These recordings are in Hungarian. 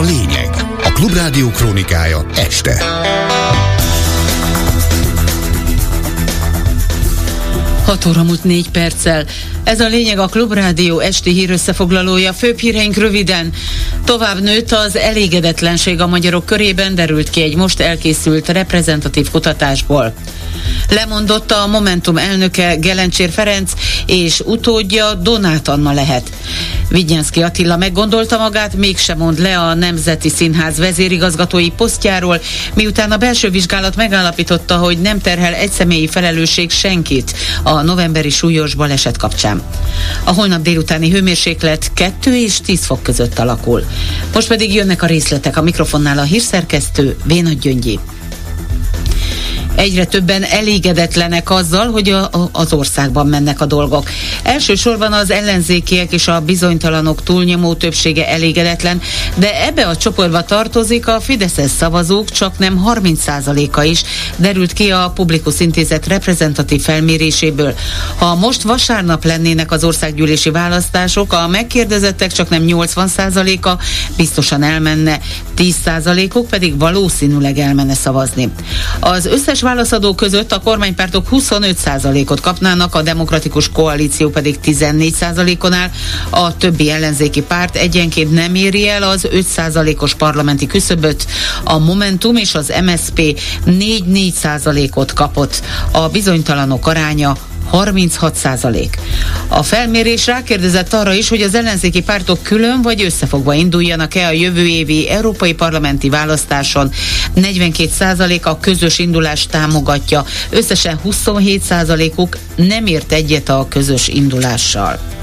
a lényeg. A Klubrádió krónikája este. Hat óra múlt négy perccel. Ez a lényeg a Klubrádió esti hír összefoglalója. Főbb híreink röviden. Tovább nőtt az elégedetlenség a magyarok körében, derült ki egy most elkészült reprezentatív kutatásból. Lemondott a Momentum elnöke Gelencsér Ferenc, és utódja Donát Anna lehet. Vigyenszki Attila meggondolta magát, mégsem mond le a Nemzeti Színház vezérigazgatói posztjáról, miután a belső vizsgálat megállapította, hogy nem terhel egyszemélyi felelősség senkit a novemberi súlyos baleset kapcsán. A holnap délutáni hőmérséklet 2 és 10 fok között alakul. Most pedig jönnek a részletek a mikrofonnál a hírszerkesztő Vénagy Gyöngyi egyre többen elégedetlenek azzal, hogy a, a, az országban mennek a dolgok. Elsősorban az ellenzékiek és a bizonytalanok túlnyomó többsége elégedetlen, de ebbe a csoportba tartozik a Fideszes szavazók csak nem 30%-a is, derült ki a Publikus Intézet reprezentatív felméréséből. Ha most vasárnap lennének az országgyűlési választások, a megkérdezettek csak nem 80%-a biztosan elmenne, 10%-uk pedig valószínűleg elmenne szavazni. Az összes válaszadók között a kormánypártok 25%-ot kapnának, a demokratikus koalíció pedig 14%-on áll, a többi ellenzéki párt egyenként nem éri el az 5%-os parlamenti küszöböt, a Momentum és az MSP 4-4%-ot kapott, a bizonytalanok aránya 36 százalék. A felmérés rákérdezett arra is, hogy az ellenzéki pártok külön vagy összefogva induljanak-e a jövő évi európai parlamenti választáson. 42 százalék a közös indulást támogatja, összesen 27 százalékuk nem ért egyet a közös indulással.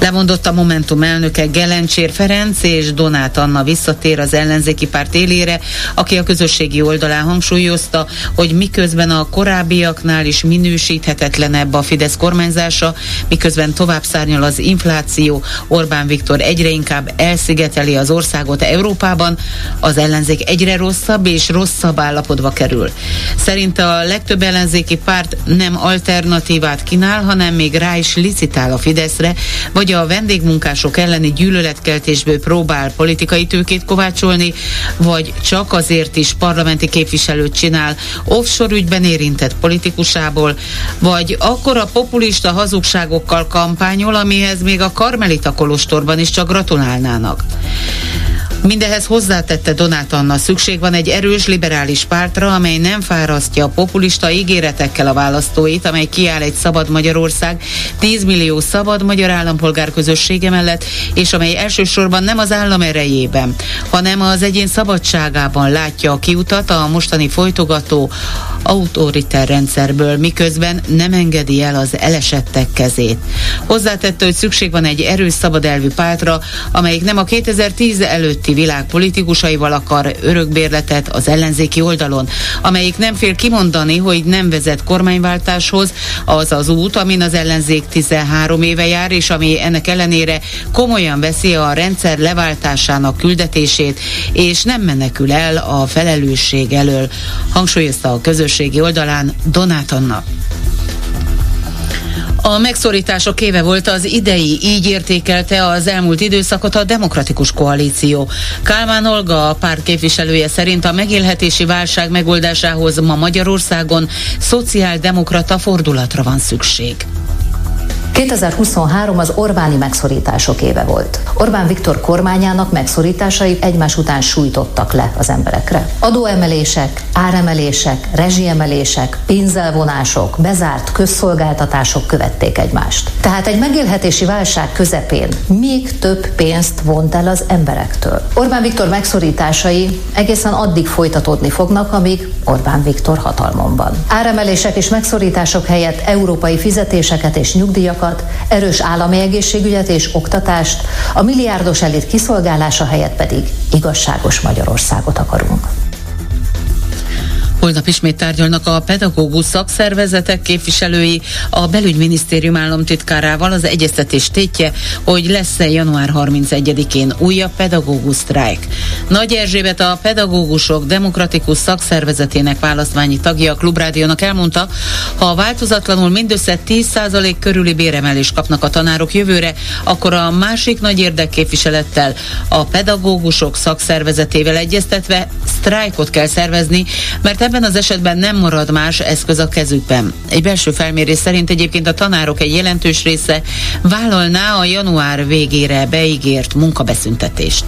Lemondott a Momentum elnöke Gelencsér Ferenc és Donát Anna visszatér az ellenzéki párt élére, aki a közösségi oldalán hangsúlyozta, hogy miközben a korábbiaknál is minősíthetetlenebb a Fidesz kormányzása, miközben tovább szárnyal az infláció, Orbán Viktor egyre inkább elszigeteli az országot Európában, az ellenzék egyre rosszabb és rosszabb állapotba kerül. Szerinte a legtöbb ellenzéki párt nem alternatívát kínál, hanem még rá is licitál a Fideszre, vagy hogy a vendégmunkások elleni gyűlöletkeltésből próbál politikai tőkét kovácsolni, vagy csak azért is parlamenti képviselőt csinál offshore ügyben érintett politikusából, vagy akkor a populista hazugságokkal kampányol, amihez még a Karmelita Kolostorban is csak gratulálnának. Mindehez hozzátette Donát Anna, szükség van egy erős liberális pártra, amely nem fárasztja a populista ígéretekkel a választóit, amely kiáll egy szabad Magyarország, 10 millió szabad magyar állampolgár közössége mellett, és amely elsősorban nem az állam erejében, hanem az egyén szabadságában látja a kiutat a mostani folytogató autoriter rendszerből, miközben nem engedi el az elesettek kezét. Hozzátette, hogy szükség van egy erős szabad elvű pártra, amelyik nem a 2010 előtti világ politikusaival akar örökbérletet az ellenzéki oldalon, amelyik nem fél kimondani, hogy nem vezet kormányváltáshoz, az az út, amin az ellenzék 13 éve jár, és ami ennek ellenére komolyan veszi a rendszer leváltásának küldetését, és nem menekül el a felelősség elől, hangsúlyozta a közösségi oldalán Donát Anna. A megszorítások éve volt az idei, így értékelte az elmúlt időszakot a Demokratikus Koalíció. Kálmán Olga, a párt képviselője szerint a megélhetési válság megoldásához ma Magyarországon szociáldemokrata fordulatra van szükség. 2023 az Orbáni megszorítások éve volt. Orbán Viktor kormányának megszorításai egymás után sújtottak le az emberekre. Adóemelések, áremelések, rezsiemelések, pénzelvonások, bezárt közszolgáltatások követték egymást. Tehát egy megélhetési válság közepén még több pénzt vont el az emberektől. Orbán Viktor megszorításai egészen addig folytatódni fognak, amíg Orbán Viktor hatalmon van. Áremelések és megszorítások helyett európai fizetéseket és nyugdíjakat nyugdíjakat, erős állami egészségügyet és oktatást, a milliárdos elit kiszolgálása helyett pedig igazságos Magyarországot akarunk. Holnap ismét tárgyalnak a pedagógus szakszervezetek képviselői a belügyminisztérium államtitkárával az egyeztetés tétje, hogy lesz-e január 31-én újabb pedagógus sztrájk. Nagy Erzsébet a pedagógusok demokratikus szakszervezetének választmányi tagja a Klubrádiónak elmondta, ha változatlanul mindössze 10% körüli béremelést kapnak a tanárok jövőre, akkor a másik nagy érdekképviselettel, a pedagógusok szakszervezetével egyeztetve sztrájkot kell szervezni, mert ebben az esetben nem marad más eszköz a kezükben. Egy belső felmérés szerint egyébként a tanárok egy jelentős része vállalná a január végére beígért munkabeszüntetést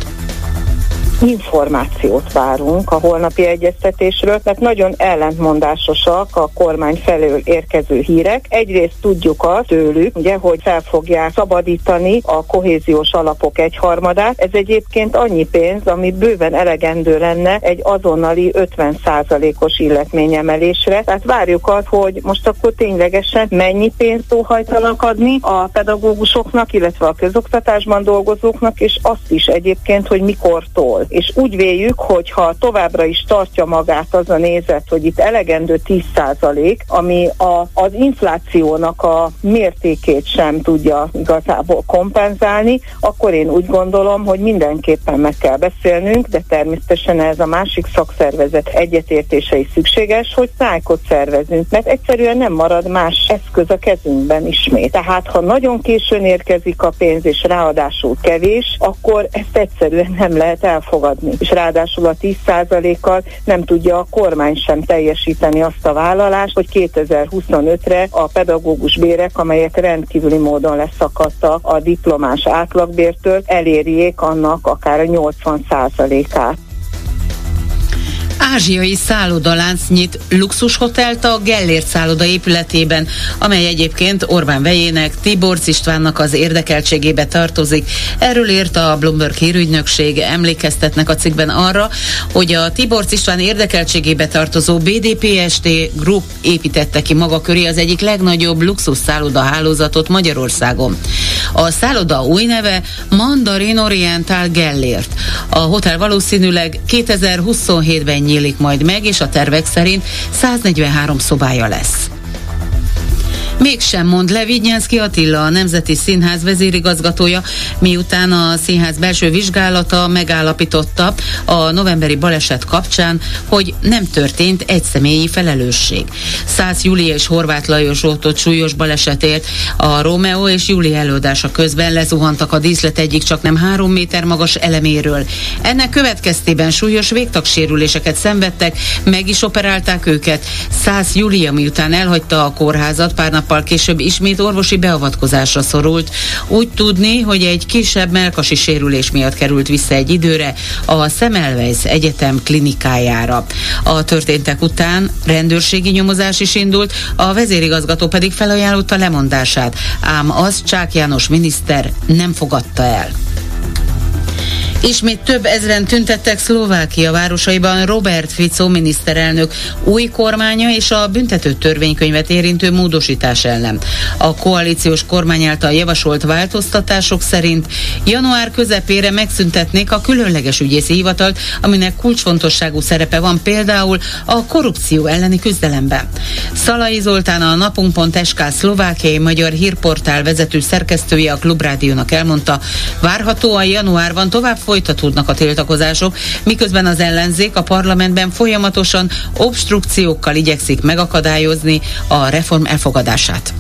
információt várunk a holnapi egyeztetésről, mert nagyon ellentmondásosak a kormány felől érkező hírek. Egyrészt tudjuk azt tőlük, ugye, hogy fel fogják szabadítani a kohéziós alapok egyharmadát. Ez egyébként annyi pénz, ami bőven elegendő lenne egy azonnali 50%-os illetményemelésre. Tehát várjuk azt, hogy most akkor ténylegesen mennyi pénzt óhajtanak adni a pedagógusoknak, illetve a közoktatásban dolgozóknak, és azt is egyébként, hogy mikortól és úgy véljük, hogy ha továbbra is tartja magát az a nézet, hogy itt elegendő 10%, ami a, az inflációnak a mértékét sem tudja igazából kompenzálni, akkor én úgy gondolom, hogy mindenképpen meg kell beszélnünk, de természetesen ez a másik szakszervezet egyetértése is szükséges, hogy szájkot szervezünk, mert egyszerűen nem marad más eszköz a kezünkben ismét. Tehát ha nagyon későn érkezik a pénz, és ráadásul kevés, akkor ezt egyszerűen nem lehet elfogadni fogadni. És ráadásul a 10%-kal nem tudja a kormány sem teljesíteni azt a vállalást, hogy 2025-re a pedagógus bérek, amelyek rendkívüli módon leszakadtak a diplomás átlagbértől, elérjék annak akár a 80%-át ázsiai szállodalánc nyit luxushotelt a Gellért szálloda épületében, amely egyébként Orbán vejének, Tiborc Istvánnak az érdekeltségébe tartozik. Erről írt a Bloomberg hírügynökség, emlékeztetnek a cikkben arra, hogy a Tiborc István érdekeltségébe tartozó BDPST Group építette ki maga köré az egyik legnagyobb luxus szálloda hálózatot Magyarországon. A szálloda új neve Mandarin Oriental Gellért. A hotel valószínűleg 2027-ben nyílik majd meg, és a tervek szerint 143 szobája lesz. Mégsem mond le Vignyánszki Attila, a Nemzeti Színház vezérigazgatója, miután a színház belső vizsgálata megállapította a novemberi baleset kapcsán, hogy nem történt egy személyi felelősség. Száz Júlia és Horváth Lajos ott súlyos balesetért a Romeo és Júli előadása közben lezuhantak a díszlet egyik csak nem három méter magas eleméről. Ennek következtében súlyos végtagsérüléseket szenvedtek, meg is operálták őket. Száz Júlia miután elhagyta a kórházat pár nap nappal később ismét orvosi beavatkozásra szorult. Úgy tudni, hogy egy kisebb melkasi sérülés miatt került vissza egy időre a Semmelweis Egyetem klinikájára. A történtek után rendőrségi nyomozás is indult, a vezérigazgató pedig felajánlotta lemondását, ám az Csák János miniszter nem fogadta el. Ismét több ezren tüntettek Szlovákia városaiban Robert Fico miniszterelnök új kormánya és a büntető törvénykönyvet érintő módosítás ellen. A koalíciós kormány által javasolt változtatások szerint január közepére megszüntetnék a különleges ügyészi hivatalt, aminek kulcsfontosságú szerepe van például a korrupció elleni küzdelemben. Szalai Zoltán a napunk.sk szlovákiai magyar hírportál vezető szerkesztője a Klubrádiónak elmondta, várhatóan januárban tovább folytatódnak a tiltakozások, miközben az ellenzék a parlamentben folyamatosan obstrukciókkal igyekszik megakadályozni a reform elfogadását.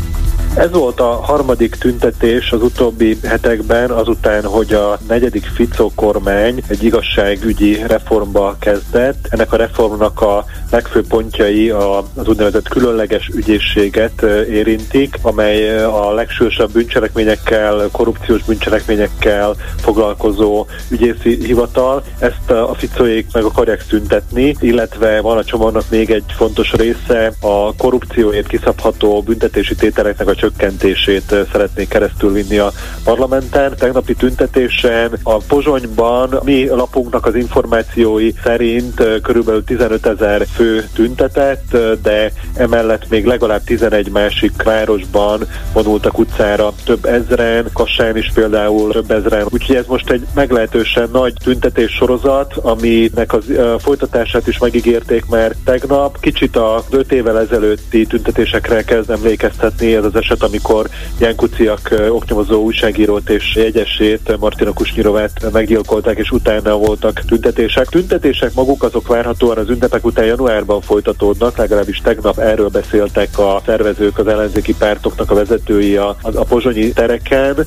Ez volt a harmadik tüntetés az utóbbi hetekben, azután, hogy a negyedik Fico kormány egy igazságügyi reformba kezdett. Ennek a reformnak a legfőbb pontjai az úgynevezett különleges ügyészséget érintik, amely a legsősebb bűncselekményekkel, korrupciós bűncselekményekkel foglalkozó ügyészi hivatal. Ezt a Ficoék meg akarják szüntetni, illetve van a csomagnak még egy fontos része, a korrupcióért kiszabható büntetési tételeknek a csökkentését szeretnék keresztül vinni a parlamenten. Tegnapi tüntetésen a Pozsonyban mi lapunknak az információi szerint körülbelül 15 ezer fő tüntetett, de emellett még legalább 11 másik városban vonultak utcára több ezren, Kassán is például több ezren. Úgyhogy ez most egy meglehetősen nagy tüntetés sorozat, aminek az folytatását is megígérték már tegnap. Kicsit a 5 évvel ezelőtti tüntetésekre kezd emlékeztetni ez az eset, amikor Ján Kuciak oknyomozó újságírót és jegyesét, Martina Kusnyirovát meggyilkolták, és utána voltak tüntetések. Tüntetések maguk azok várhatóan az ünnepek után januárban folytatódnak, legalábbis tegnap erről beszéltek a szervezők, az ellenzéki pártoknak a vezetői a, a pozsonyi tereken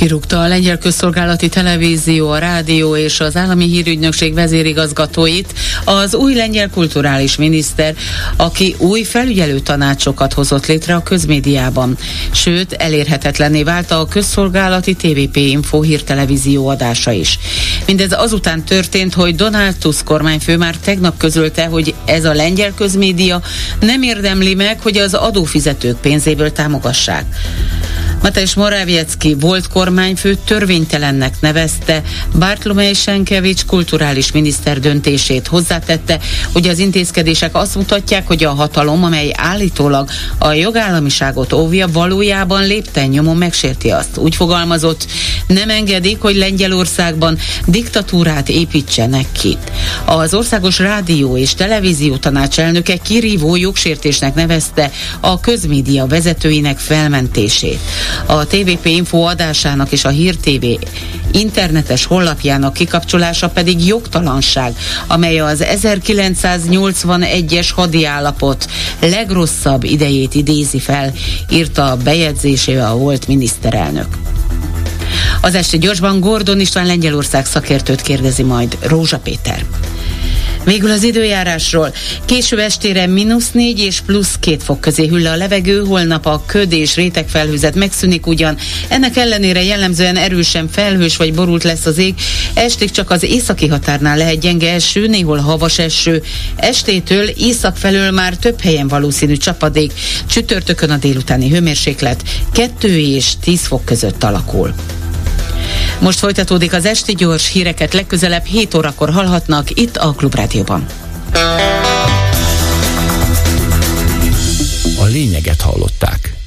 kirúgta a lengyel közszolgálati televízió, a rádió és az állami hírügynökség vezérigazgatóit az új lengyel kulturális miniszter, aki új felügyelő tanácsokat hozott létre a közmédiában. Sőt, elérhetetlenné vált a közszolgálati TVP Info hírtelevízió adása is. Mindez azután történt, hogy Donald Tusk kormányfő már tegnap közölte, hogy ez a lengyel közmédia nem érdemli meg, hogy az adófizetők pénzéből támogassák. Mateusz Morawiecki volt kormányfő törvénytelennek nevezte Bartlomei Senkevics kulturális miniszter döntését. Hozzátette, hogy az intézkedések azt mutatják, hogy a hatalom, amely állítólag a jogállamiságot óvja, valójában lépten nyomon megsérti azt. Úgy fogalmazott, nem engedik, hogy Lengyelországban diktatúrát építsenek ki. Az Országos Rádió és Televízió tanácselnöke kirívó jogsértésnek nevezte a közmédia vezetőinek felmentését. A TVP Info adásának és a Hír TV internetes honlapjának kikapcsolása pedig jogtalanság, amely az 1981-es hadiállapot legrosszabb idejét idézi fel, írta a bejegyzésével a volt miniszterelnök. Az este gyorsban Gordon István Lengyelország szakértőt kérdezi majd Rózsa Péter. Végül az időjárásról. Késő estére mínusz 4 és plusz 2 fok közé hüll a levegő, holnap a köd és rétegfelhőzet megszűnik ugyan. Ennek ellenére jellemzően erősen felhős vagy borult lesz az ég. Estig csak az északi határnál lehet gyenge eső, néhol havas eső. Estétől észak felől már több helyen valószínű csapadék. Csütörtökön a délutáni hőmérséklet 2 és 10 fok között alakul. Most folytatódik az esti gyors híreket legközelebb 7 órakor hallhatnak itt a Klubrádióban. A lényeget hallották.